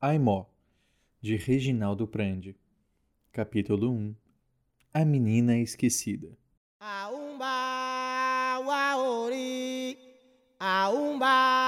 Aimó, de Reginaldo Prandi. Capítulo 1 A Menina Esquecida Aumba, waori, aumba,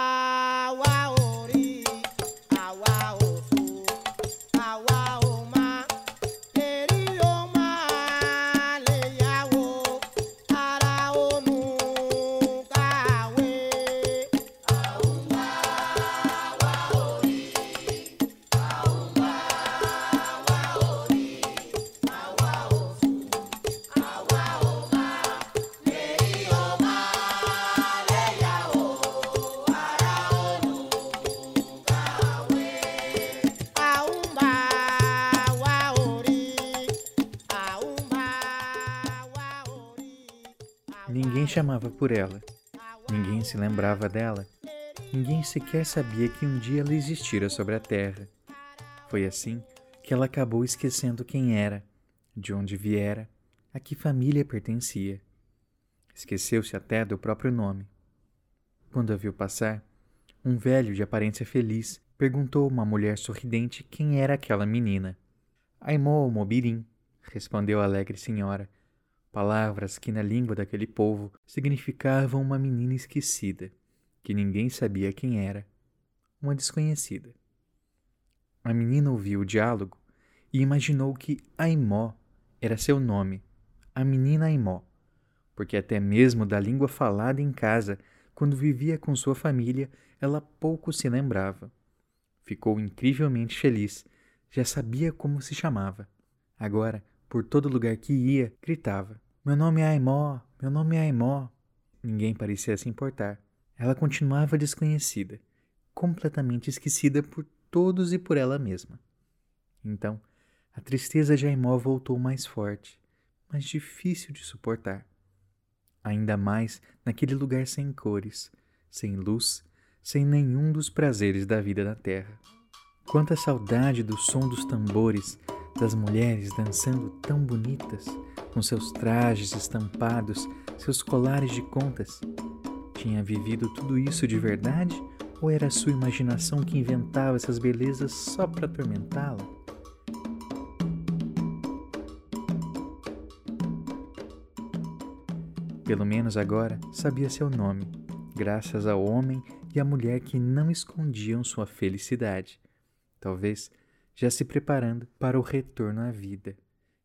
chamava por ela, ninguém se lembrava dela, ninguém sequer sabia que um dia ela existira sobre a terra. Foi assim que ela acabou esquecendo quem era, de onde viera, a que família pertencia. Esqueceu-se até do próprio nome. Quando a viu passar, um velho de aparência feliz perguntou uma mulher sorridente quem era aquela menina. Aimó Mobirim, respondeu a alegre senhora, palavras que na língua daquele povo significavam uma menina esquecida, que ninguém sabia quem era, uma desconhecida. A menina ouviu o diálogo e imaginou que Aimó era seu nome, a menina Aimó, porque até mesmo da língua falada em casa, quando vivia com sua família, ela pouco se lembrava. Ficou incrivelmente feliz, já sabia como se chamava. Agora, por todo lugar que ia, gritava: Meu nome é Aimó, meu nome é Aimó. Ninguém parecia se importar. Ela continuava desconhecida, completamente esquecida por todos e por ela mesma. Então, a tristeza de Aimó voltou mais forte, mais difícil de suportar. Ainda mais naquele lugar sem cores, sem luz, sem nenhum dos prazeres da vida na terra. Quanta saudade do som dos tambores, das mulheres dançando tão bonitas, com seus trajes estampados, seus colares de contas. Tinha vivido tudo isso de verdade ou era sua imaginação que inventava essas belezas só para atormentá-la? Pelo menos agora sabia seu nome, graças ao homem e à mulher que não escondiam sua felicidade. Talvez já se preparando para o retorno à vida,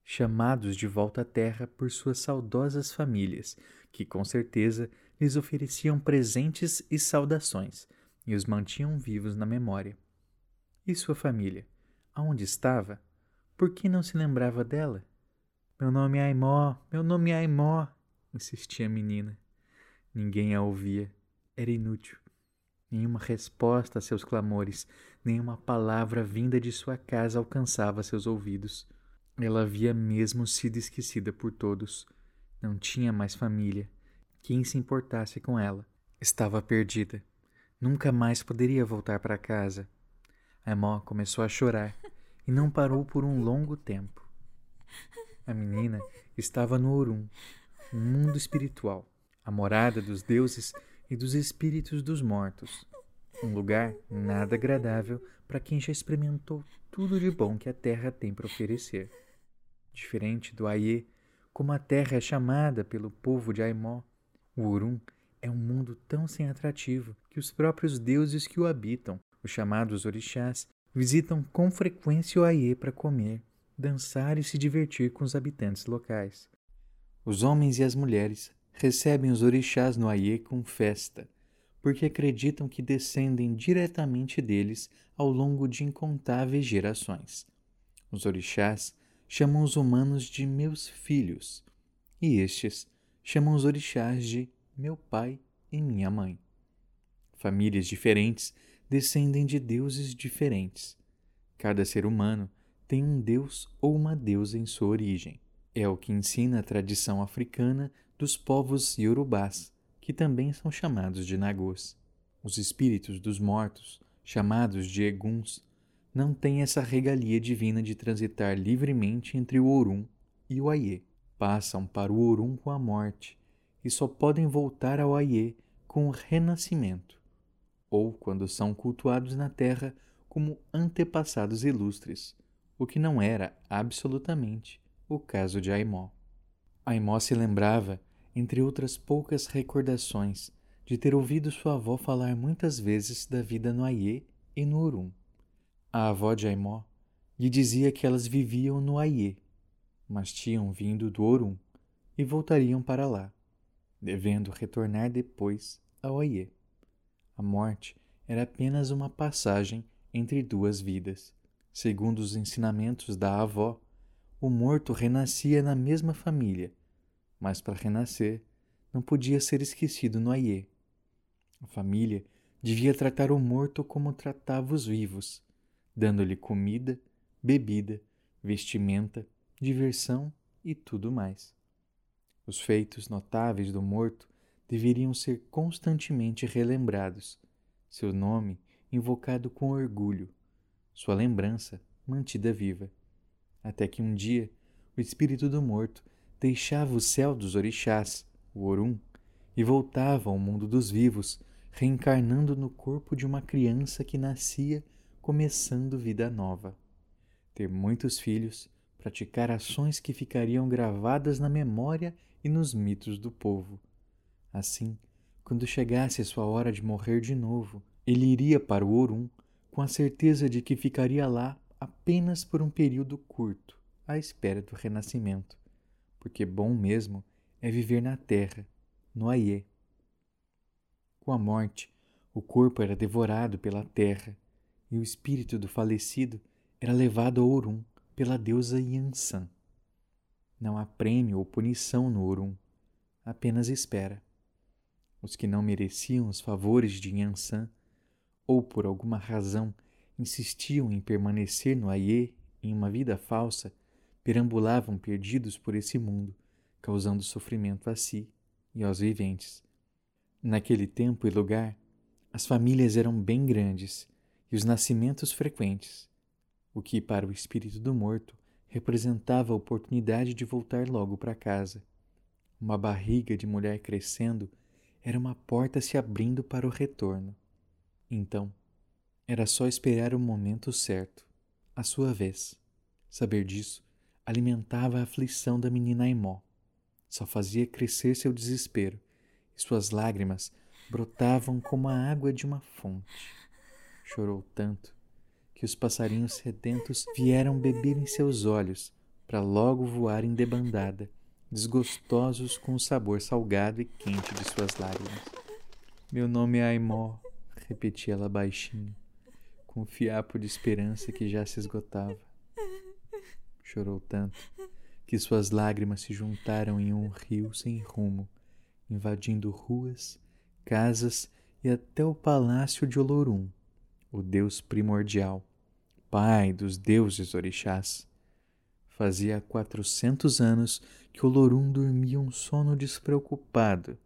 chamados de volta à terra por suas saudosas famílias, que com certeza lhes ofereciam presentes e saudações e os mantinham vivos na memória. E sua família? Aonde estava? Por que não se lembrava dela? Meu nome é Aimó, meu nome é Aimó, insistia a menina. Ninguém a ouvia. Era inútil. Nenhuma resposta a seus clamores, nenhuma palavra vinda de sua casa alcançava seus ouvidos. Ela havia mesmo sido esquecida por todos. Não tinha mais família. Quem se importasse com ela? Estava perdida. Nunca mais poderia voltar para casa. Aimó começou a chorar e não parou por um longo tempo. A menina estava no Orum, um mundo espiritual, a morada dos deuses e dos espíritos dos mortos. Um lugar nada agradável para quem já experimentou tudo de bom que a terra tem para oferecer. Diferente do Aie, como a terra é chamada pelo povo de Aimó, o Urum é um mundo tão sem atrativo que os próprios deuses que o habitam, os chamados orixás, visitam com frequência o Aie para comer, dançar e se divertir com os habitantes locais. Os homens e as mulheres recebem os orixás no Aie com festa, porque acreditam que descendem diretamente deles ao longo de incontáveis gerações. Os orixás chamam os humanos de meus filhos, e estes chamam os orixás de meu pai e minha mãe. Famílias diferentes descendem de deuses diferentes. Cada ser humano tem um deus ou uma deusa em sua origem. É o que ensina a tradição africana dos povos iorubás, que também são chamados de nagôs. Os espíritos dos mortos, chamados de eguns, não têm essa regalia divina de transitar livremente entre o Orum e o Aie. Passam para o Orum com a morte e só podem voltar ao Aie com o renascimento, ou quando são cultuados na terra como antepassados ilustres, o que não era absolutamente o caso de Aimó. Aimó se lembrava, entre outras poucas recordações, de ter ouvido sua avó falar muitas vezes da vida no Aie e no Urum. A avó de Aimó lhe dizia que elas viviam no Aie, mas tinham vindo do Orum e voltariam para lá, devendo retornar depois ao Aie. A morte era apenas uma passagem entre duas vidas. Segundo os ensinamentos da avó, o morto renascia na mesma família, mas para renascer não podia ser esquecido no Aie. A família devia tratar o morto como tratava os vivos, dando-lhe comida, bebida, vestimenta, diversão e tudo mais. Os feitos notáveis do morto deveriam ser constantemente relembrados, seu nome invocado com orgulho, sua lembrança mantida viva, até que um dia o espírito do morto deixava o céu dos orixás, o Orum, e voltava ao mundo dos vivos, reencarnando no corpo de uma criança que nascia começando vida nova. Ter muitos filhos, praticar ações que ficariam gravadas na memória e nos mitos do povo. Assim, quando chegasse a sua hora de morrer de novo, ele iria para o Orum com a certeza de que ficaria lá apenas por um período curto, à espera do renascimento, porque bom mesmo é viver na terra, no Aie. Com a morte, o corpo era devorado pela terra e o espírito do falecido era levado ao Orum pela deusa Yansan. Não há prêmio ou punição no Orum, apenas espera. Os que não mereciam os favores de Yansan ou por alguma razão insistiam em permanecer no Aie em uma vida falsa, perambulavam perdidos por esse mundo, causando sofrimento a si e aos viventes. Naquele tempo e lugar, as famílias eram bem grandes e os nascimentos frequentes, o que para o espírito do morto representava a oportunidade de voltar logo para casa. Uma barriga de mulher crescendo era uma porta se abrindo para o retorno. Então, era só esperar o momento certo, a sua vez. Saber disso alimentava a aflição da menina Aimó. Só fazia crescer seu desespero, e suas lágrimas brotavam como a água de uma fonte. Chorou tanto que os passarinhos sedentos vieram beber em seus olhos para logo voarem debandada, desgostosos com o sabor salgado e quente de suas lágrimas. Meu nome é Aimó, repetia ela baixinho, com o fiapo de esperança que já se esgotava. Chorou tanto que suas lágrimas se juntaram em um rio sem rumo, invadindo ruas, casas e até o palácio de Olorum, o deus primordial, pai dos deuses orixás. Fazia quatrocentos anos que Olorum dormia um sono despreocupado,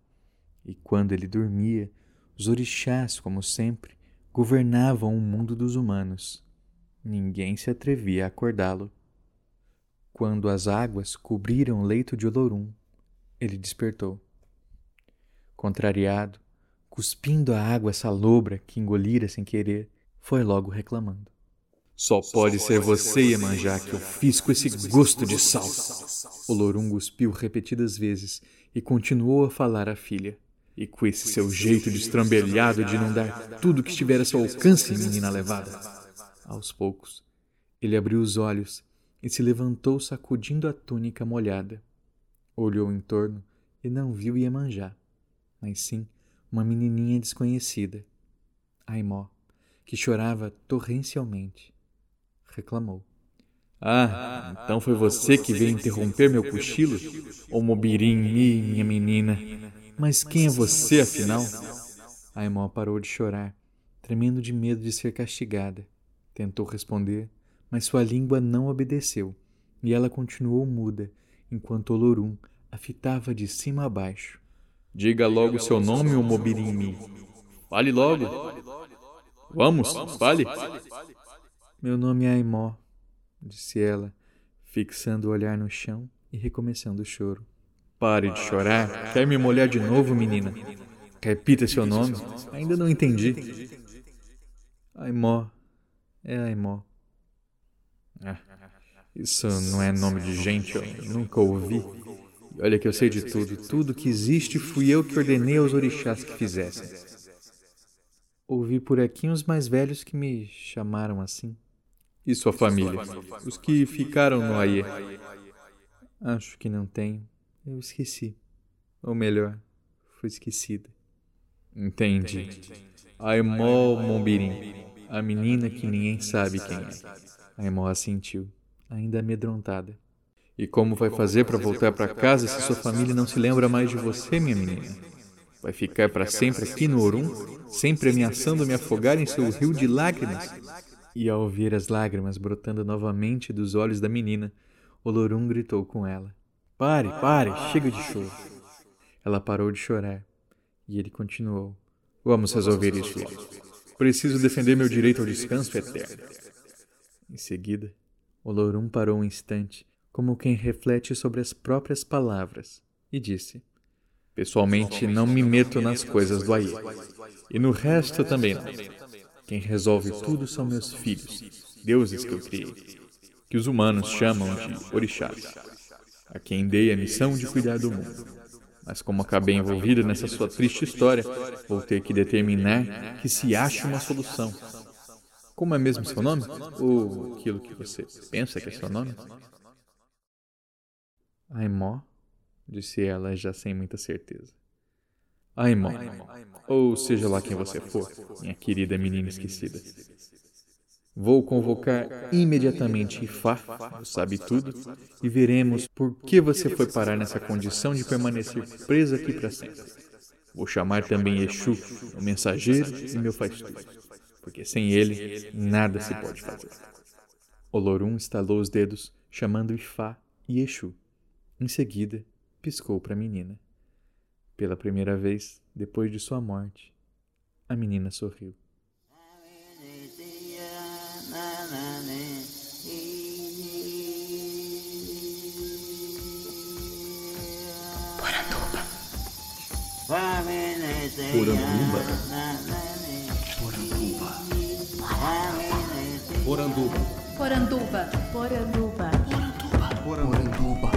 e quando ele dormia, os orixás, como sempre, governavam o mundo dos humanos. Ninguém se atrevia a acordá-lo. Quando as águas cobriram o leito de Olorum, ele despertou. Contrariado, cuspindo a água salobra que engolira sem querer, foi logo reclamando. Só pode ser você, Iemanjá, que eu fiz com esse gosto de sal. Olorum cuspiu repetidas vezes e continuou a falar à filha. E com esse seu jeito de estrambelhado de não dar tudo que estiver a seu alcance, menina levada. Aos poucos, ele abriu os olhos e se levantou sacudindo a túnica molhada. Olhou em torno e não viu Iemanjá, mas sim uma menininha desconhecida, Aimó, que chorava torrencialmente. Reclamou. Ah, então foi você que veio interromper meu cochilo? Ô Mobirim, minha menina. Mas quem é você, afinal? Aimó parou de chorar, tremendo de medo de ser castigada. Tentou responder, mas sua língua não obedeceu, e ela continuou muda, enquanto Olorum a fitava de cima a baixo. Diga logo seu nome, ô Mobirimi. Fale logo. Vamos, fale. Meu nome é Aimó, disse ela, fixando o olhar no chão e recomeçando o choro. Pare de chorar. Quer me molhar de novo, menina? Repita seu nome. Ainda não entendi. Aimó, É Aimó. Ah, isso não é nome de gente, eu nunca ouvi. Olha que eu sei de tudo. Tudo que existe fui eu que ordenei aos orixás que fizessem. Ouvi por aqui uns mais velhos que me chamaram assim. E sua família? Os que ficaram no Aie? Acho que não tenho. Eu esqueci. Ou melhor, fui esquecida. Entendi. Aimó Mombirim, a menina que ninguém sabe quem é. Aimó assentiu, ainda amedrontada. E como vai fazer para voltar para casa se sua família não se lembra mais de você, minha menina? Vai ficar para sempre aqui no Orum, sempre ameaçando me afogar em seu rio de lágrimas? E ao ouvir as lágrimas brotando novamente dos olhos da menina, Olorum gritou com ela: Pare, pare, chega de choro. Ela parou de chorar e ele continuou: Vamos resolver isso. Preciso defender meu direito ao descanso eterno. Em seguida, Olorum parou um instante, como quem reflete sobre as próprias palavras, e disse: Pessoalmente, não me meto nas coisas do Aie. E no resto também não. Quem resolve tudo são meus filhos, deuses que eu criei, que os humanos chamam de orixás, a quem dei a missão de cuidar do mundo. Mas como acabei envolvida nessa sua triste história, vou ter que determinar que se ache uma solução. Como é mesmo seu nome? Ou aquilo que você pensa que é seu nome? Aimó, disse ela já sem muita certeza. Aimó, ou seja lá quem você for, minha querida menina esquecida. Vou convocar imediatamente Ifá, sabe tudo, e veremos por que você foi parar nessa condição de permanecer presa aqui para sempre. Vou chamar também Exu, o mensageiro e meu faz tudo, porque sem ele nada se pode fazer. Olorum estalou os dedos, chamando Ifá e Exu. Em seguida, piscou para a menina. Pela primeira vez, depois de sua morte, a menina sorriu. Poranduba. Poranduba. Poranduba. Poranduba. Poranduba. Poranduba.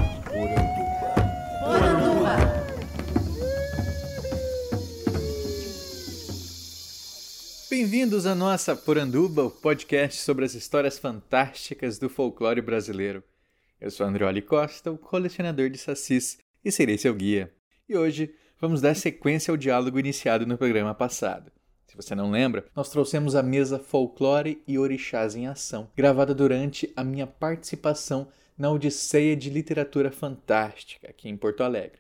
Bem-vindos à nossa Poranduba, o podcast sobre as histórias fantásticas do folclore brasileiro. Eu sou Andreoli Costa, o colecionador de sacis, e serei seu guia. E hoje vamos dar sequência ao diálogo iniciado no programa passado. Se você não lembra, nós trouxemos a mesa Folclore e Orixás em Ação, gravada durante a minha participação na Odisseia de Literatura Fantástica, aqui em Porto Alegre.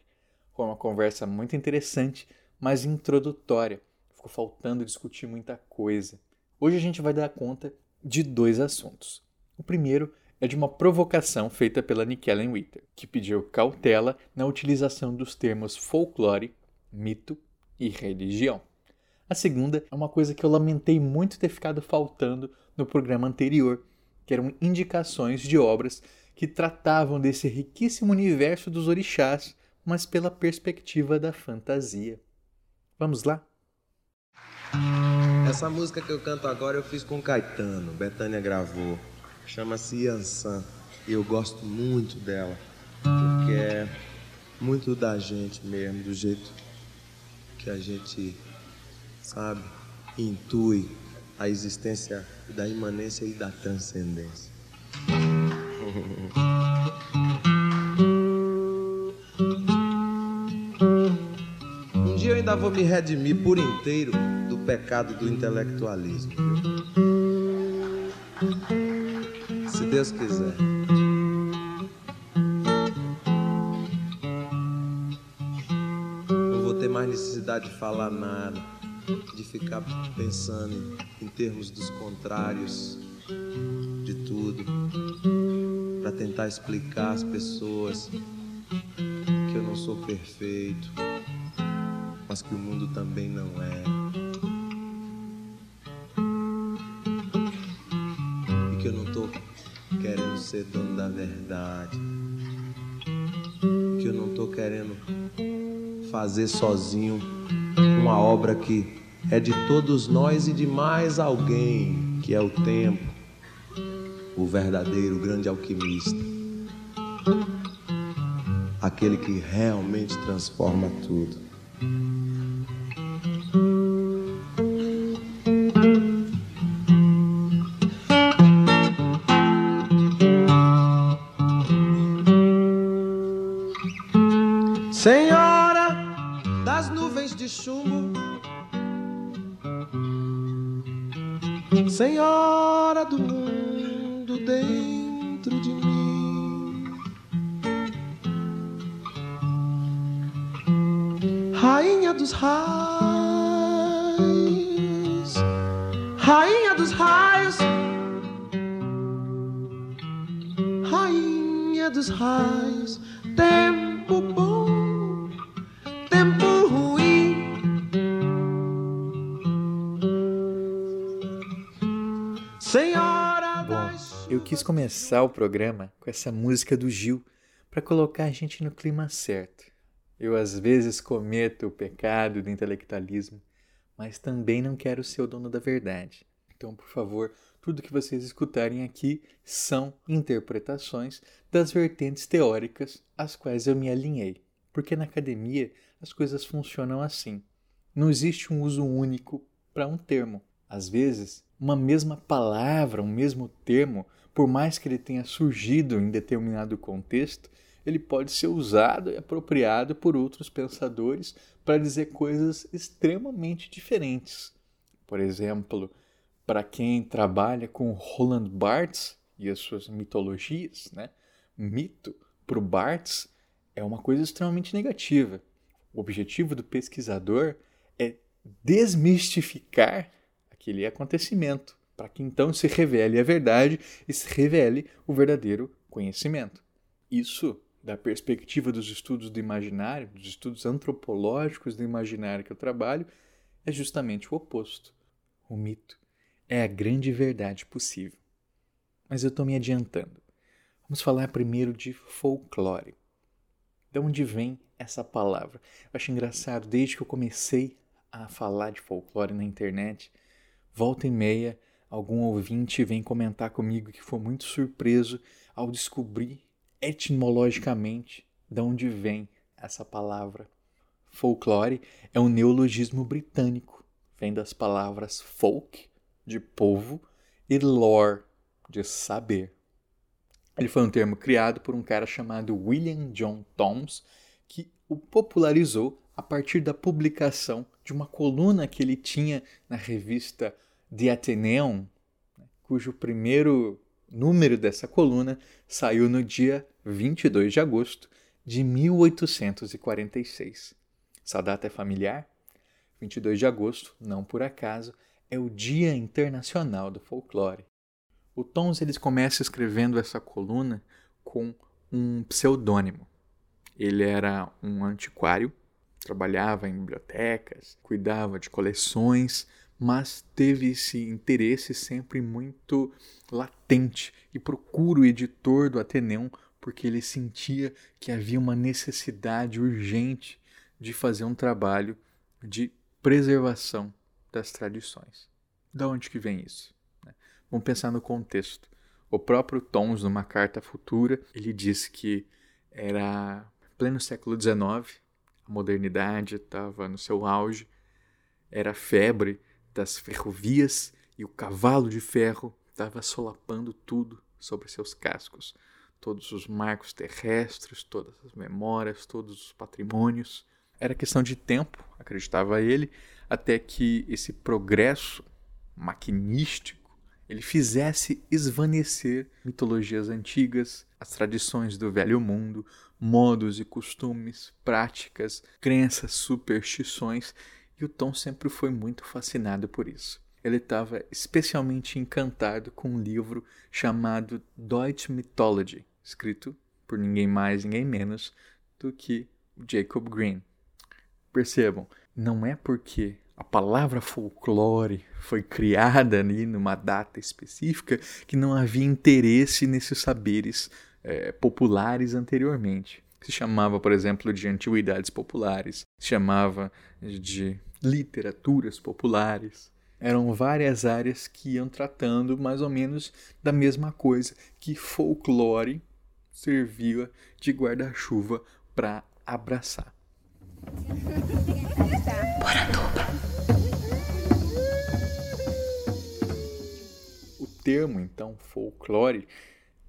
Foi uma conversa muito interessante, mas introdutória. Ficou faltando discutir muita coisa. Hoje a gente vai dar conta de dois assuntos. O primeiro é de uma provocação feita pela Nikellen Witter, que pediu cautela na utilização dos termos folclore, mito e religião. A segunda é uma coisa que eu lamentei muito ter ficado faltando no programa anterior, que eram indicações de obras que tratavam desse riquíssimo universo dos orixás, mas pela perspectiva da fantasia. Vamos lá? Essa música que eu canto agora eu fiz com Caetano, Betânia gravou. Chama-se Yansan. Eu gosto muito dela, porque é muito da gente mesmo, do jeito que a gente, sabe, intui a existência da imanência e da transcendência. Um dia eu ainda vou me redimir por inteiro do pecado do intelectualismo. Se Deus quiser. Não vou ter mais necessidade de falar nada, de ficar pensando em termos dos contrários de tudo, para tentar explicar às pessoas que eu não sou perfeito, mas que o mundo também não é. E que eu não tô querendo ser dono da verdade. Que eu não tô querendo fazer sozinho uma obra que é de todos nós e de mais alguém, que é o tempo o verdadeiro grande alquimista, aquele que realmente transforma tudo. Rainha dos raios, Rainha dos raios, Rainha dos raios, tempo bom, tempo ruim. Senhora Bom, das eu quis começar o programa com essa música do Gil para colocar a gente no clima certo. Eu às vezes cometo o pecado do intelectualismo, mas também não quero ser o dono da verdade. Então, por favor, tudo que vocês escutarem aqui são interpretações das vertentes teóricas às quais eu me alinhei. Porque na academia as coisas funcionam assim. Não existe um uso único para um termo. Às vezes, uma mesma palavra, um mesmo termo, por mais que ele tenha surgido em determinado contexto, ele pode ser usado e apropriado por outros pensadores para dizer coisas extremamente diferentes. Por exemplo, para quem trabalha com Roland Barthes e as suas mitologias, né? mito para o Barthes é uma coisa extremamente negativa. O objetivo do pesquisador é desmistificar aquele acontecimento, para que então se revele a verdade e se revele o verdadeiro conhecimento. Isso, da perspectiva dos estudos do imaginário, dos estudos antropológicos do imaginário que eu trabalho, é justamente o oposto. O mito é a grande verdade possível. Mas eu estou me adiantando. Vamos falar primeiro de folclore. De onde vem essa palavra? Eu acho engraçado, desde que eu comecei a falar de folclore na internet, volta e meia, algum ouvinte vem comentar comigo que foi muito surpreso ao descobrir etimologicamente de onde vem essa palavra. Folclore é um neologismo britânico, vem das palavras folk, de povo, e lore, de saber. Ele foi um termo criado por um cara chamado William John Thoms, que o popularizou a partir da publicação de uma coluna que ele tinha na revista The Athenaeum, né, cujo primeiro número dessa coluna saiu no dia 22 de agosto de 1846. Essa data é familiar? 22 de agosto, não por acaso, é o Dia Internacional do Folclore. O Tons eles começa escrevendo essa coluna com um pseudônimo. Ele era um antiquário, trabalhava em bibliotecas, cuidava de coleções, mas teve esse interesse sempre muito latente e procura o editor do Ateneum porque ele sentia que havia uma necessidade urgente de fazer um trabalho de preservação das tradições. Da onde que vem isso? né? Vamos pensar no contexto. O próprio Tons, numa carta futura, ele diz que era pleno século XIX, a modernidade estava no seu auge, era a febre das ferrovias e o cavalo de ferro estava solapando tudo sobre seus cascos. Todos os marcos terrestres, todas as memórias, todos os patrimônios. Era questão de tempo, acreditava ele, até que esse progresso maquinístico ele fizesse esvanecer mitologias antigas, as tradições do velho mundo, modos e costumes, práticas, crenças, superstições, e o Tom sempre foi muito fascinado por isso. Ele estava especialmente encantado com um livro chamado Deutsche Mythology, escrito por ninguém mais, ninguém menos do que Jacob Green. Percebam, não é porque a palavra folclore foi criada ali numa data específica que não havia interesse nesses saberes é, populares anteriormente. Se chamava, por exemplo, de antiguidades populares, se chamava de literaturas populares. Eram várias áreas que iam tratando mais ou menos da mesma coisa, que folclore servia de guarda-chuva para abraçar. O termo, então, folclore,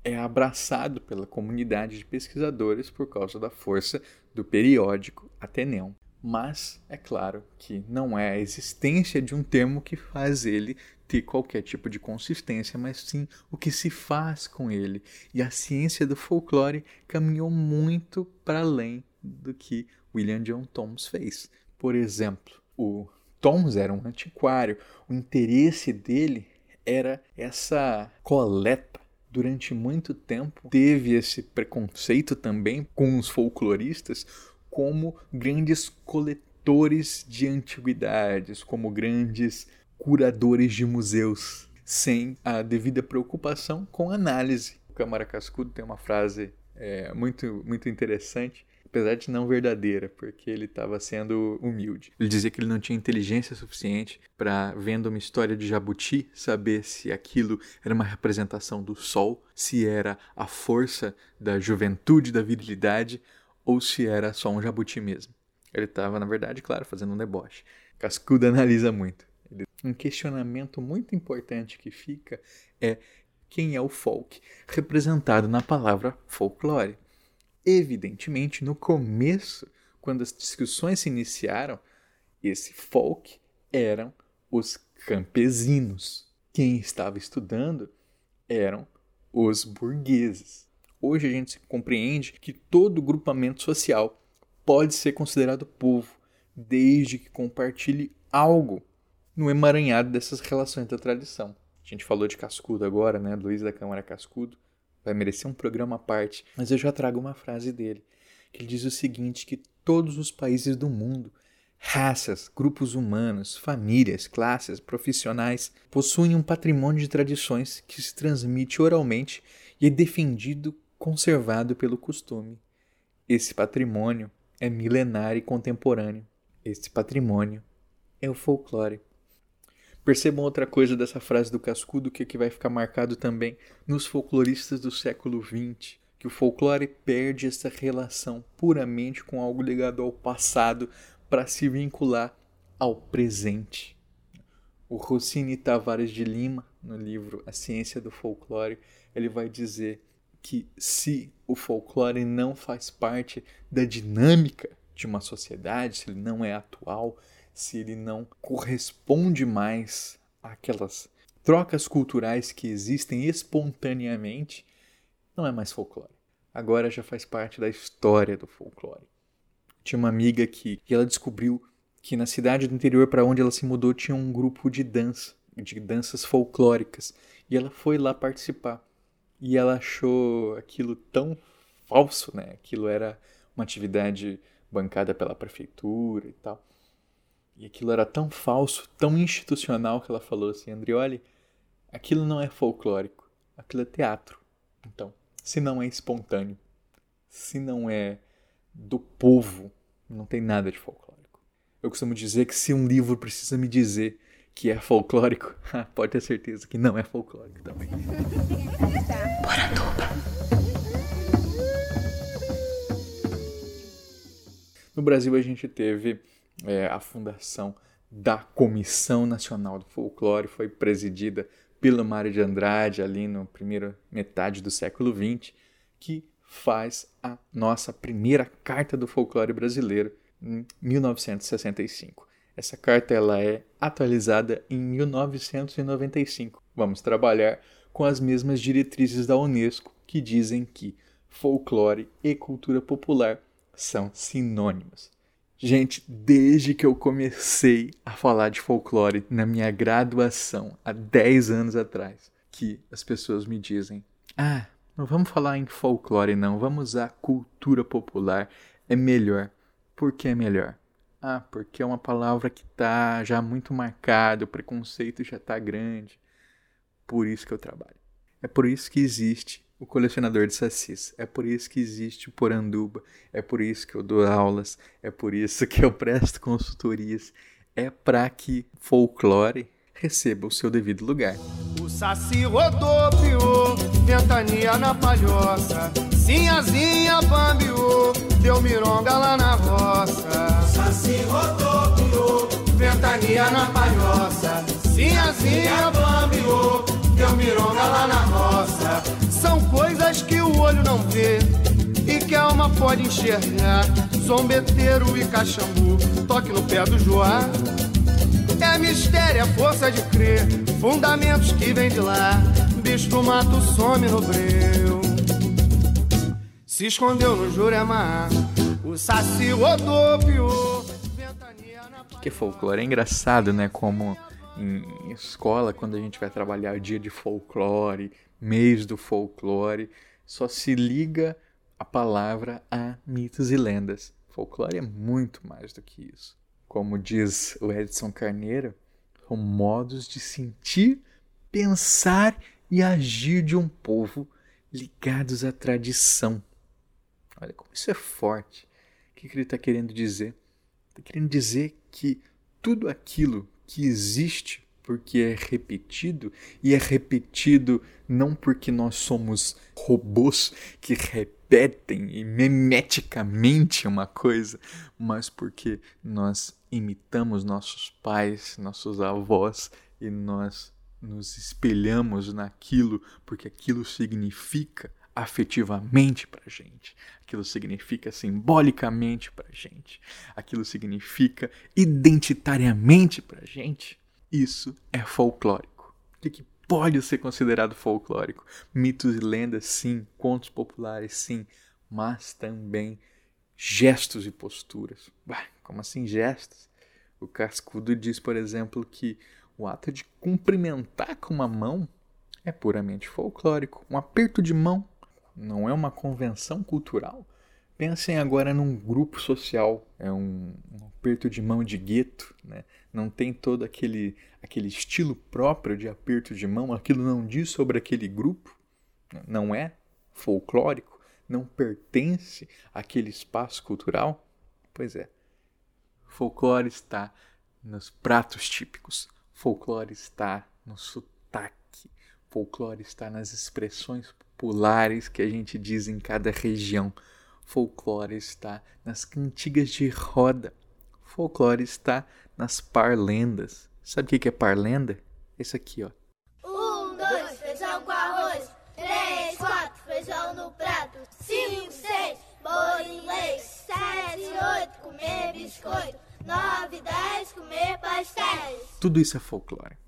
é abraçado pela comunidade de pesquisadores por causa da força do periódico Ateneum. Mas é claro que não é a existência de um termo que faz ele ter qualquer tipo de consistência, mas sim o que se faz com ele. E a ciência do folclore caminhou muito para além do que William John Thoms fez. Por exemplo, o Thoms era um antiquário, o interesse dele era essa coleta durante muito tempo teve esse preconceito também com os folcloristas como grandes coletores de antiguidades, como grandes curadores de museus, sem a devida preocupação com análise. O Câmara Cascudo tem uma frase é, muito, muito interessante apesar de não verdadeira, porque ele estava sendo humilde. Ele dizia que ele não tinha inteligência suficiente para, vendo uma história de jabuti, saber se aquilo era uma representação do sol, se era a força da juventude, da virilidade, ou se era só um jabuti mesmo. Ele estava, na verdade, claro, fazendo um deboche. Cascudo analisa muito. Um questionamento muito importante que fica é quem é o folk, representado na palavra folclore. Evidentemente, no começo, quando as discussões se iniciaram, esse folk eram os campesinos. Quem estava estudando eram os burgueses. Hoje a gente compreende que todo grupamento social pode ser considerado povo, desde que compartilhe algo no emaranhado dessas relações da tradição. A gente falou de Cascudo agora, né? Luiz da Câmara Cascudo vai merecer um programa à parte, mas eu já trago uma frase dele, que ele diz o seguinte, que todos os países do mundo, raças, grupos humanos, famílias, classes, profissionais, possuem um patrimônio de tradições que se transmite oralmente e é defendido, conservado pelo costume. Esse patrimônio é milenar e contemporâneo. Esse patrimônio é o folclore. Percebam outra coisa dessa frase do Cascudo que, que vai ficar marcado também nos folcloristas do século XX, que o folclore perde essa relação puramente com algo ligado ao passado para se vincular ao presente. O Rossini Tavares de Lima, no livro A Ciência do Folclore, ele vai dizer que se o folclore não faz parte da dinâmica de uma sociedade, se ele não é atual, se ele não corresponde mais àquelas trocas culturais que existem espontaneamente, não é mais folclore. Agora já faz parte da história do folclore. Tinha uma amiga que, que ela descobriu que na cidade do interior para onde ela se mudou tinha um grupo de dança, de danças folclóricas, e ela foi lá participar. E ela achou aquilo tão falso, né? Aquilo era uma atividade bancada pela prefeitura e tal. E aquilo era tão falso, tão institucional que ela falou assim, Andrioli, aquilo não é folclórico, aquilo é teatro. Então, se não é espontâneo, se não é do povo, não tem nada de folclórico. Eu costumo dizer que se um livro precisa me dizer que é folclórico, pode ter certeza que não é folclórico também. No Brasil a gente teve é, a fundação da Comissão Nacional do Folclore, foi presidida pelo Mário de Andrade ali no primeiro metade do século XX, que faz a nossa primeira carta do folclore brasileiro em 1965. Essa carta ela é atualizada em 1995. Vamos trabalhar com as mesmas diretrizes da Unesco que dizem que folclore e cultura popular são sinônimos. Gente, desde que eu comecei a falar de folclore na minha graduação, há 10 anos atrás, que as pessoas me dizem: Ah, não vamos falar em folclore, não, vamos usar cultura popular, é melhor. Por que é melhor? Ah, porque é uma palavra que está já muito marcada, o preconceito já está grande. Por isso que eu trabalho. É por isso que existe o colecionador de sacis. É por isso que existe o Poranduba, é por isso que eu dou aulas, é por isso que eu presto consultorias. É para que folclore receba o seu devido lugar. O saci rodopiou, ventania na palhoça. Sinhazinha bambiou, deu mironga lá na roça. Saci rodopiou, ventania na palhoça. Sinhazinha bambiou, deu mironga lá na roça. São coisas que o olho não vê e que a alma pode enxergar. Zombeteiro e cachambu, toque no pé do joá. É mistério, é força de crer. Fundamentos que vem de lá. Bicho do mato some no breu. Se escondeu no Jurema. O saci rodopiou. Que folclore é engraçado, né? Como em escola, quando a gente vai trabalhar dia de folclore, mês do folclore, só se liga a palavra a mitos e lendas. Folclore é muito mais do que isso. Como diz o Edson Carneiro, são modos de sentir, pensar e agir de um povo ligados à tradição. Olha como isso é forte. O que ele está querendo dizer? Está querendo dizer que tudo aquilo que existe porque é repetido, e é repetido não porque nós somos robôs que repetem e memeticamente uma coisa, mas porque nós imitamos nossos pais, nossos avós e nós nos espelhamos naquilo porque aquilo significa afetivamente para gente, aquilo significa simbolicamente para gente, aquilo significa identitariamente para gente. Isso é folclórico. O que, pode ser considerado folclórico? Mitos e lendas, sim, contos populares, sim, mas também gestos e posturas. Bah, como assim gestos? O Cascudo diz, por exemplo, que o ato de cumprimentar com uma mão é puramente folclórico. Um aperto de mão não é uma convenção cultural. Pensem agora num grupo social, é um, um aperto de mão de gueto, né? não tem todo aquele, aquele estilo próprio de aperto de mão, aquilo não diz sobre aquele grupo, não é folclórico, não pertence àquele espaço cultural. Pois é, folclore está nos pratos típicos, folclore está no sotaque, folclore está nas expressões populares que a gente diz em cada região. Folclore está nas cantigas de roda. Folclore está nas parlendas. Sabe o que é parlenda? Esse aqui, ó. Um, dois, feijão com arroz. Três, quatro, feijão no prato. Cinco, seis, bolo inglês. Sete, oito, comer biscoito. Nove, dez, comer pastéis. Tudo isso é folclore.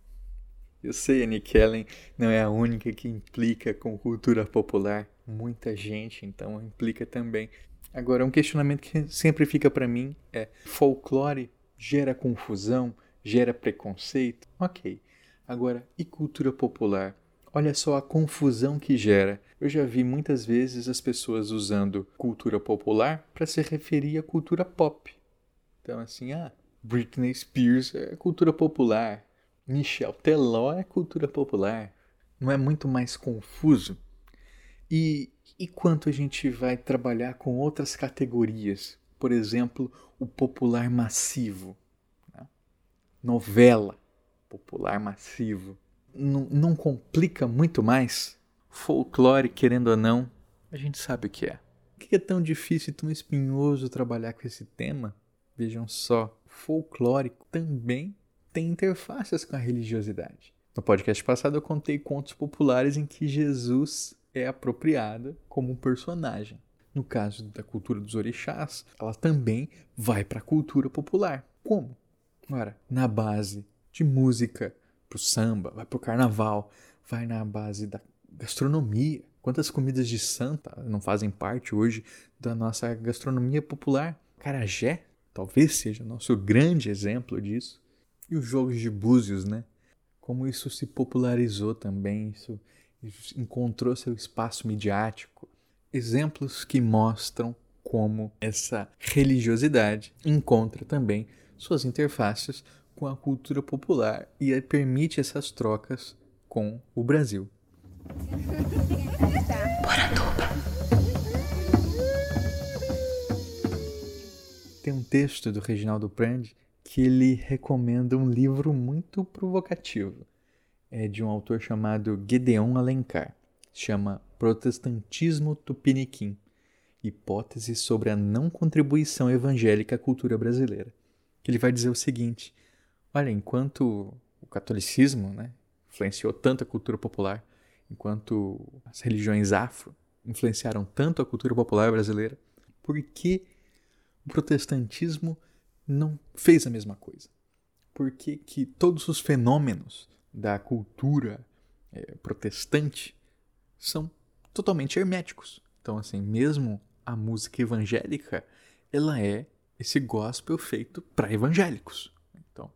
Eu sei, a Nick Ellen não é a única que implica com cultura popular. Muita gente, então, implica também. Agora, um questionamento que sempre fica para mim é: folclore gera confusão, gera preconceito? Ok. Agora, e cultura popular? Olha só a confusão que gera. Eu já vi muitas vezes as pessoas usando cultura popular para se referir à cultura pop. Então, assim, ah, Britney Spears é cultura popular, Michel Teló é cultura popular. Não é muito mais confuso? E, e quanto a gente vai trabalhar com outras categorias? Por exemplo, o popular massivo. né? Novela, popular massivo. Não, não complica muito mais? Folclore, querendo ou não, a gente sabe o que é. Por que é tão difícil e tão espinhoso trabalhar com esse tema? Vejam só, folclórico também tem interfaces com a religiosidade. No podcast passado eu contei contos populares em que Jesus é apropriado como um personagem. No caso da cultura dos orixás, ela também vai para a cultura popular. Como? Ora, na base de música, pro samba, vai pro carnaval, vai na base da gastronomia. Quantas comidas de santa não fazem parte hoje da nossa gastronomia popular? Carajé talvez seja nosso grande exemplo disso. E os jogos de búzios, né? Como isso se popularizou também, isso, isso encontrou seu espaço midiático. Exemplos que mostram como essa religiosidade encontra também suas interfaces com a cultura popular e permite essas trocas com o Brasil. Tem um texto do Reginaldo Prandi que ele recomenda um livro muito provocativo. É de um autor chamado Gedeon Alencar. Chama Protestantismo Tupiniquim hipóteses sobre a não contribuição evangélica à cultura brasileira. Que ele vai dizer o seguinte: olha, enquanto o catolicismo né, influenciou tanto a cultura popular, enquanto as religiões afro influenciaram tanto a cultura popular brasileira, por que o protestantismo não fez a mesma coisa? Por que, que todos os fenômenos da cultura é, protestante são totalmente herméticos? Então, assim, mesmo a música evangélica, ela é esse gospel feito para evangélicos. Então,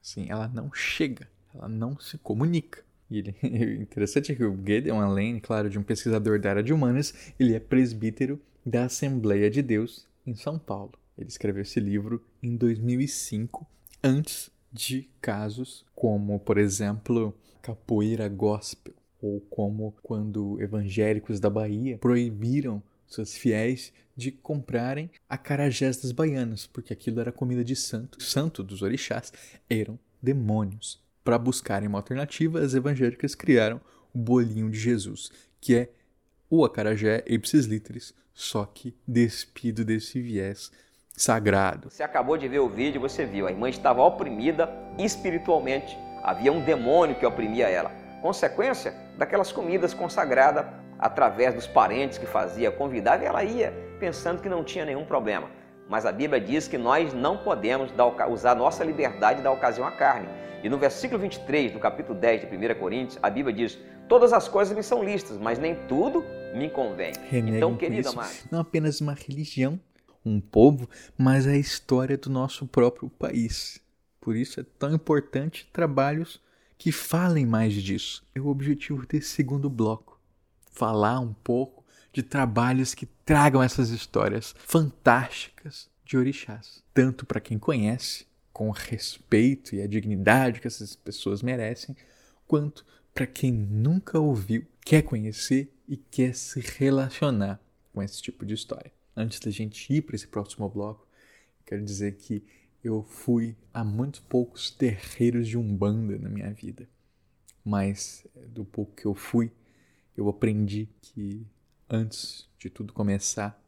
assim, ela não chega, ela não se comunica. E ele, interessante é que o Gideon Lane, claro, de um pesquisador da área de humanas, ele é presbítero da Assembleia de Deus em São Paulo. Ele escreveu esse livro em 2005, antes de casos como, por exemplo, capoeira gospel, ou como quando evangélicos da Bahia proibiram seus fiéis de comprarem acarajés das baianas, porque aquilo era comida de santo. Santo dos orixás eram demônios. Para buscarem uma alternativa, as evangélicas criaram o bolinho de Jesus, que é o acarajé ipsis literis, só que despido desse viés sagrado. Você acabou de ver o vídeo, você viu, a irmã estava oprimida espiritualmente. Havia um demônio que oprimia ela. Consequência daquelas comidas consagradas através dos parentes que fazia, convidava e ela ia pensando que não tinha nenhum problema. Mas a Bíblia diz que nós não podemos dar, usar nossa liberdade da ocasião à carne. E no versículo 23 do capítulo 10 de 1 Coríntios, a Bíblia diz: Todas as coisas me são listas, mas nem tudo me convém. Renegam então, isso, amada, não apenas uma religião, um povo, mas a história do nosso próprio país. Por isso é tão importante trabalhos que falem mais disso. É o objetivo desse segundo bloco. Falar um pouco de trabalhos que tragam essas histórias fantásticas de orixás, tanto para quem conhece, com o respeito e a dignidade que essas pessoas merecem, quanto para quem nunca ouviu, quer conhecer e quer se relacionar com esse tipo de história. Antes da gente ir para esse próximo bloco, quero dizer que eu fui a muito poucos terreiros de umbanda na minha vida, mas eh, do pouco que eu fui, eu aprendi que antes de tudo começar,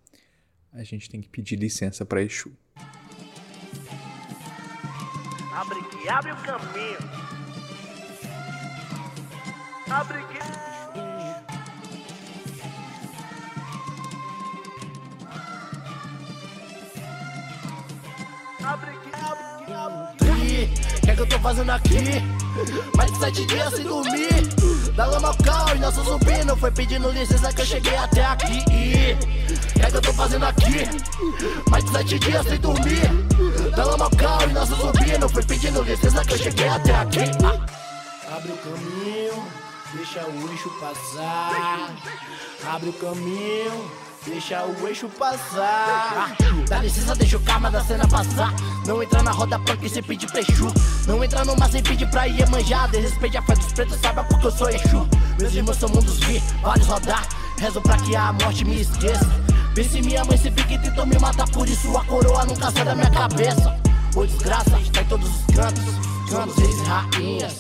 a gente tem que pedir licença para Exu. Abre que abre o caminho. Abre que. Que é que eu tô fazendo aqui? Mais de sete dias sem dormir. Da lama ao caos, nosso zumbi não foi pedindo licença que eu cheguei até aqui. Que é que eu tô fazendo aqui? Mais de sete dias sem dormir. Da lama ao caos, nosso zumbi não foi pedindo licença que eu cheguei até aqui. Ah. Abre o caminho, deixa o eixo passar. Abre o caminho, deixa o eixo passar. Dá licença, deixa o karma da cena passar. Não entra na roda punk sem pedir pra Exu. Não entra no mar sem pedir pra Iemanjá. Desrespeite a fé dos pretos, saiba porque eu sou Exu. Meus irmãos são mundos vi, vários rodar. Rezo pra que a morte me esqueça. Vê se minha mãe se pique e tentou me matar, por isso a coroa nunca sai da minha cabeça. Ô desgraça, está em todos os cantos, cantos, e rainhas.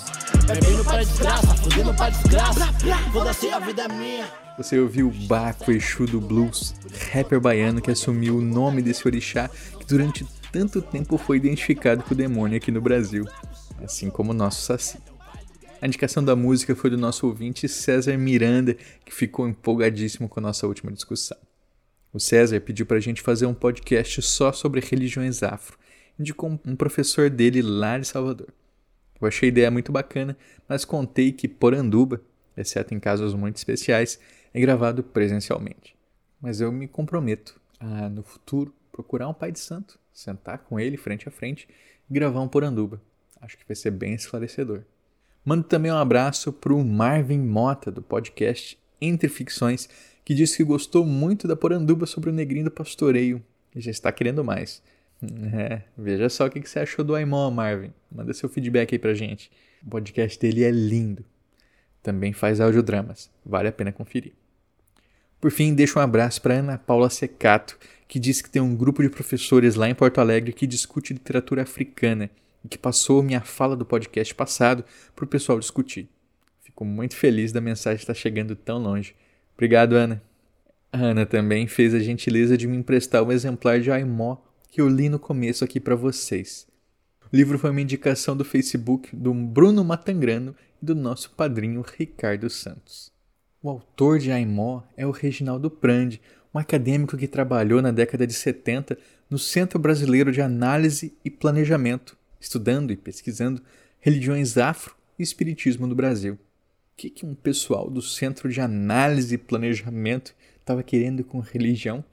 Bebendo pra desgraça, fudendo pra desgraça. Foda-se, a vida é minha. Você ouviu o Baco Exu do Blues, rapper baiano que assumiu o nome desse orixá que durante tanto tempo foi identificado com o demônio aqui no Brasil, assim como o nosso Saci. A indicação da música foi do nosso ouvinte César Miranda, que ficou empolgadíssimo com a nossa última discussão. O César pediu para a gente fazer um podcast só sobre religiões afro, indicou um professor dele lá de Salvador. Eu achei a ideia muito bacana, mas contei que Poranduba, exceto em casos muito especiais, é gravado presencialmente. Mas eu me comprometo a, no futuro, procurar um pai de santo, sentar com ele frente a frente e gravar um Poranduba. Acho que vai ser bem esclarecedor. Mando também um abraço para o Marvin Mota, do podcast Entre Ficções, que disse que gostou muito da Poranduba sobre o Negrinho do Pastoreio e já está querendo mais. É, veja só o que você achou do Aimon, Marvin. Manda seu feedback aí pra gente. O podcast dele é lindo. Também faz audiodramas. Vale a pena conferir. Por fim, deixo um abraço para Ana Paula Secato, que disse que tem um grupo de professores lá em Porto Alegre que discute literatura africana e que passou minha fala do podcast passado para o pessoal discutir. Fico muito feliz da mensagem estar chegando tão longe. Obrigado, Ana. A Ana também fez a gentileza de me emprestar um exemplar de Aimó que eu li no começo aqui para vocês. O livro foi uma indicação do Facebook do Bruno Matangrano e do nosso padrinho Ricardo Santos. O autor de Aimó é o Reginaldo Prandi, um acadêmico que trabalhou na década de 70 no Centro Brasileiro de Análise e Planejamento, estudando e pesquisando religiões afro e espiritismo no Brasil. O que, que um pessoal do Centro de Análise e Planejamento estava querendo com religião?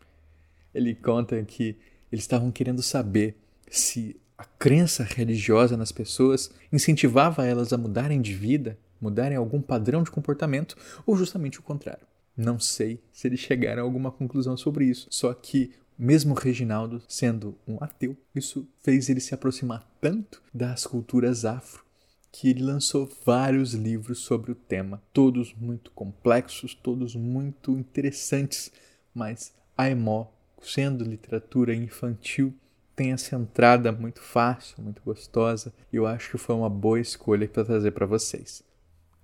Ele conta que eles estavam querendo saber se a crença religiosa nas pessoas incentivava elas a mudarem de vida, mudarem algum padrão de comportamento, ou justamente o contrário. Não sei se eles chegaram a alguma conclusão sobre isso, só que mesmo Reginaldo sendo um ateu, isso fez ele se aproximar tanto das culturas afro que ele lançou vários livros sobre o tema, todos muito complexos, todos muito interessantes, mas Aimó, sendo literatura infantil, tem essa entrada muito fácil, muito gostosa, e eu acho que foi uma boa escolha para trazer para vocês.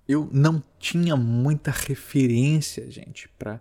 Eu não tinha muita referência, gente, para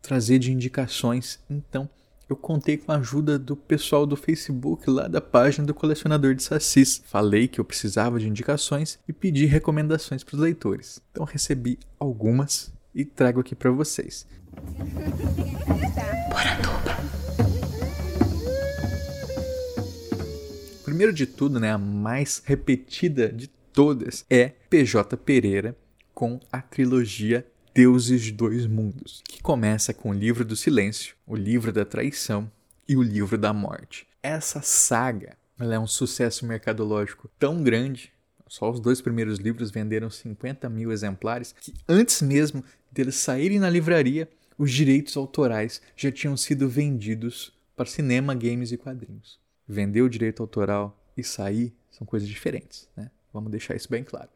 trazer de indicações, então eu contei com a ajuda do pessoal do Facebook lá da página do colecionador de sacis. Falei que eu precisava de indicações e pedi recomendações para os leitores. Então recebi algumas e trago aqui para vocês. Primeiro de tudo, né, a mais repetida de todas é PJ Pereira com a trilogia Deuses Dois Mundos, que começa com o Livro do Silêncio, o Livro da Traição e o Livro da Morte. Essa saga é um sucesso mercadológico tão grande, só os dois primeiros livros venderam 50 mil exemplares, que antes mesmo deles saírem na livraria, os direitos autorais já tinham sido vendidos para cinema, games e quadrinhos. Vender o direito autoral e sair são coisas diferentes, né? Vamos deixar isso bem claro.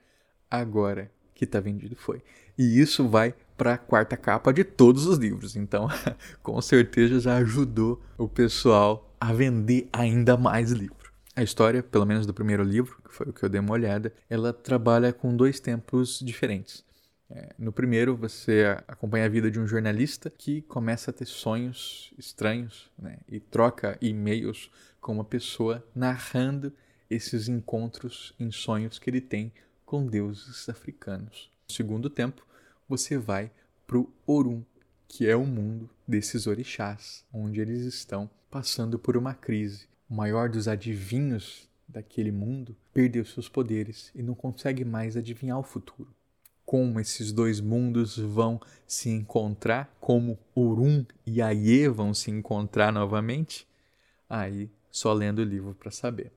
Agora, que está vendido foi. E isso vai para a quarta capa de todos os livros. Então, com certeza já ajudou o pessoal a vender ainda mais livro. A história, pelo menos do primeiro livro, que foi o que eu dei uma olhada, ela trabalha com dois tempos diferentes. É, no primeiro, você acompanha a vida de um jornalista que começa a ter sonhos estranhos né, e troca e-mails com uma pessoa narrando esses encontros em sonhos que ele tem com deuses africanos. No segundo tempo, você vai para o Orum, que é o mundo desses orixás, onde eles estão passando por uma crise. O maior dos adivinhos daquele mundo perdeu seus poderes e não consegue mais adivinhar o futuro. Como esses dois mundos vão se encontrar, como Orum e Aie vão se encontrar novamente, aí só lendo o livro para saber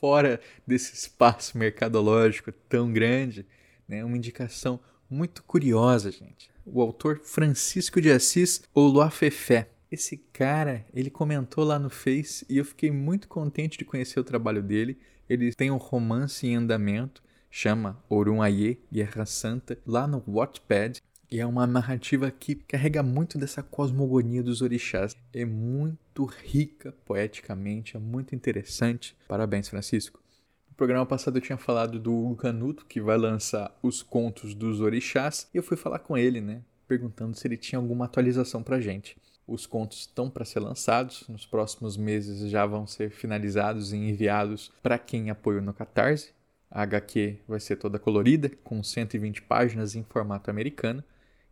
fora desse espaço mercadológico tão grande, né? Uma indicação muito curiosa, gente. O autor Francisco de Assis Oloafefé. Esse cara, ele comentou lá no Face e eu fiquei muito contente de conhecer o trabalho dele. Ele tem um romance em andamento, chama Orun Aie, Guerra Santa, lá no Wattpad. E é uma narrativa que carrega muito dessa cosmogonia dos orixás. É muito rica poeticamente, é muito interessante. Parabéns, Francisco. No programa passado eu tinha falado do Hugo Canuto, que vai lançar os contos dos orixás, e eu fui falar com ele, né? Perguntando se ele tinha alguma atualização pra gente. Os contos estão para ser lançados, nos próximos meses já vão ser finalizados e enviados para quem apoiou no Catarse. A HQ vai ser toda colorida, com 120 páginas em formato americano.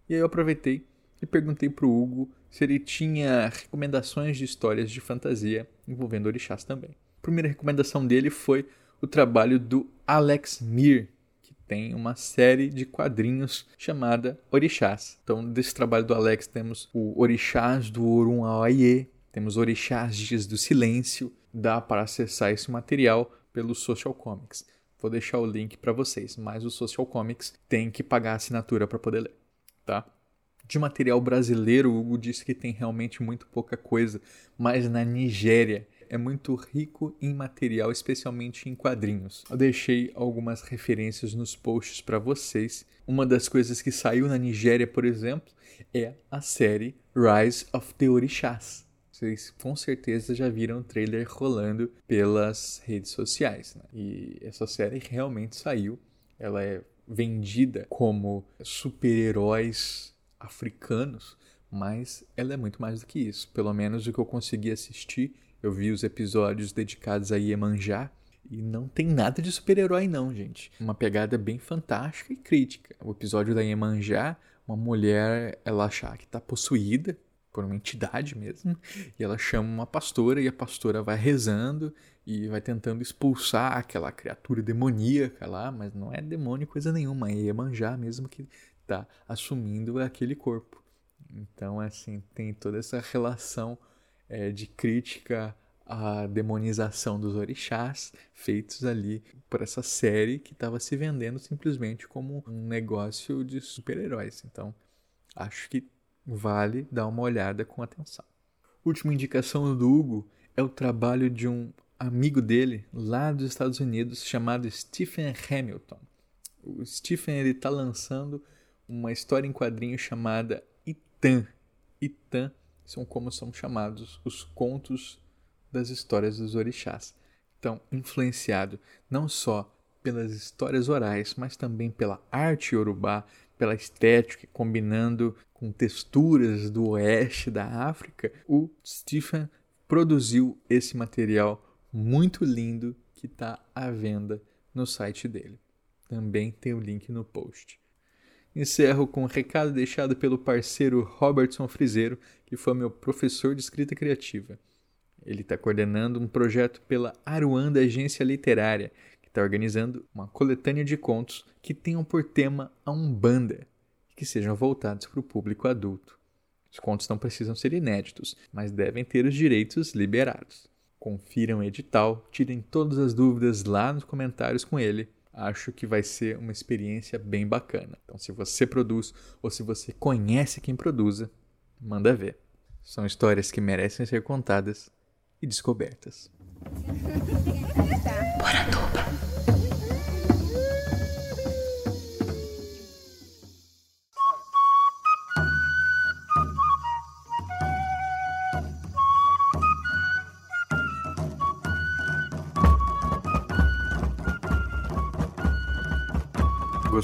E aí eu aproveitei e perguntei para o Hugo se ele tinha recomendações de histórias de fantasia envolvendo orixás também. A primeira recomendação dele foi o trabalho do Alex Mir, que tem uma série de quadrinhos chamada Orixás. Então, desse trabalho do Alex temos o Orixás do Orun Aie, temos Orixás Dias do Silêncio, dá para acessar esse material pelo Social Comics. Vou deixar o link para vocês, mas o Social Comics tem que pagar assinatura para poder ler tá? De material brasileiro, o Hugo disse que tem realmente muito pouca coisa, mas na Nigéria é muito rico em material, especialmente em quadrinhos. Eu deixei algumas referências nos posts para vocês. Uma das coisas que saiu na Nigéria, por exemplo, é a série Rise of the Orixás. Vocês com certeza já viram o trailer rolando pelas redes sociais. Né? E essa série realmente saiu. Ela é vendida como super-heróis africanos, mas ela é muito mais do que isso. Pelo menos o que eu consegui assistir, eu vi os episódios dedicados a Iemanjá e não tem nada de super-herói não, gente. Uma pegada bem fantástica e crítica. O episódio da Iemanjá, uma mulher, ela achar que está possuída por uma entidade mesmo, e ela chama uma pastora e a pastora vai rezando e vai tentando expulsar aquela criatura demoníaca lá, mas não é demônio coisa nenhuma, é Iemanjá mesmo que está assumindo aquele corpo. Então, assim, tem toda essa relação é, de crítica à demonização dos orixás feitos ali por essa série que estava se vendendo simplesmente como um negócio de super-heróis. Então, acho que vale dar uma olhada com atenção. Última indicação do Hugo é o trabalho de um amigo dele lá dos Estados Unidos chamado Stephen Hamilton. O Stephen está lançando uma história em quadrinho chamada Itan. Itan são como são chamados os contos das histórias dos orixás. Então, influenciado não só pelas histórias orais, mas também pela arte iorubá, pela estética, combinando com texturas do oeste da África, o Stephen produziu esse material muito lindo que está à venda no site dele. Também tem o link no post. Encerro com um recado deixado pelo parceiro Robertson Frizeiro, que foi meu professor de escrita criativa. Ele está coordenando um projeto pela Aruanda Agência Literária, está organizando uma coletânea de contos que tenham por tema a Umbanda, que sejam voltados para o público adulto. Os contos não precisam ser inéditos, mas devem ter os direitos liberados. Confiram o edital, tirem todas as dúvidas lá nos comentários com ele. Acho que vai ser uma experiência bem bacana. Então, se você produz ou se você conhece quem produza, manda ver. São histórias que merecem ser contadas e descobertas.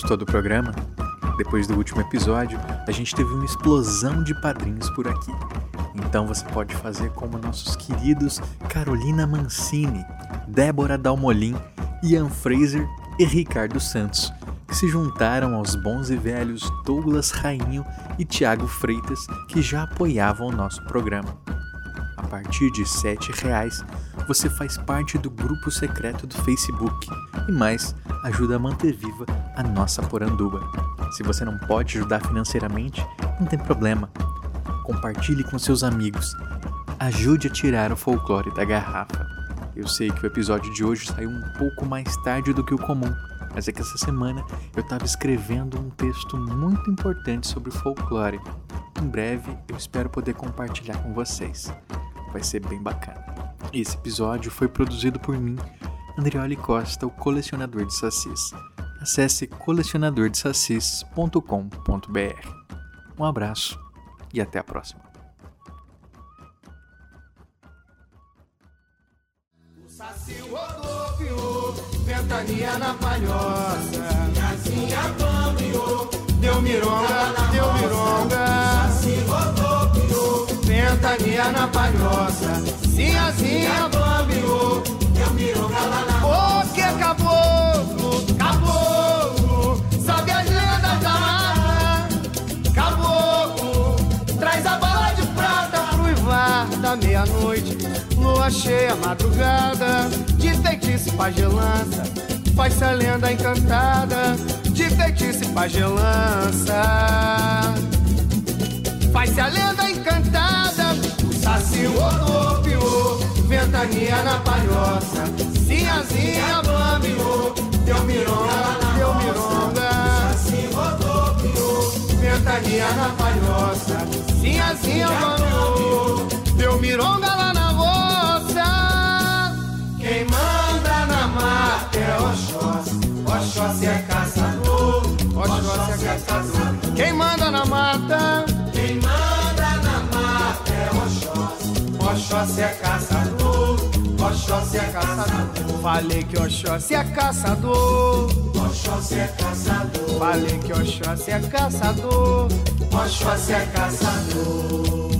Gostou do programa? Depois do último episódio, a gente teve uma explosão de padrinhos por aqui. Então você pode fazer como nossos queridos Carolina Mancini, Débora Dalmolin, Ian Fraser e Ricardo Santos, que se juntaram aos bons e velhos Douglas Rainho e Tiago Freitas, que já apoiavam o nosso programa. Partir de R$ 7,00, você faz parte do grupo secreto do Facebook e mais ajuda a manter viva a nossa poranduba. Se você não pode ajudar financeiramente, não tem problema. Compartilhe com seus amigos. Ajude a tirar o folclore da garrafa. Eu sei que o episódio de hoje saiu um pouco mais tarde do que o comum, mas é que essa semana eu estava escrevendo um texto muito importante sobre folclore. Em breve eu espero poder compartilhar com vocês. Vai ser bem bacana. Esse episódio foi produzido por mim, Andrioli Costa, o colecionador de sacis. Acesse colecionadordesacis.com.br. Um abraço e até a próxima. Ventania na palhoça. Casinha bambiou, deu mironga, deu mironga. Ventania na palhoça. Sinhazinha bambiou, deu mironga lá na Ô, que caboclo, caboclo, sabe as lendas da mata. Caboclo, traz a bala de prata pro da meia-noite. Lua cheia, madrugada, de feitiço pagelança. Faz-se a lenda encantada, de feitiço pagelança. Faz-se a lenda encantada, Vaciou rodou, opiô, ventania na palhoça. Sinhazinha bambiô, deu mironga lá na Deu mironga. Vaciou rodou, opiô, ventania na palhoça. Sinhazinha bambiô, deu mironga lá na roça. Quem manda na mata é Oxóssi, Oxóssi é caçador. É caçador. Quem manda na mata... Quem manda na mata é o Oxóssi é caçador, Oxóssi é caçador. Falei que Oxóssi é caçador. Oxóssi é caçador. Falei que Oxóssi é caçador. Oxóssi é caçador.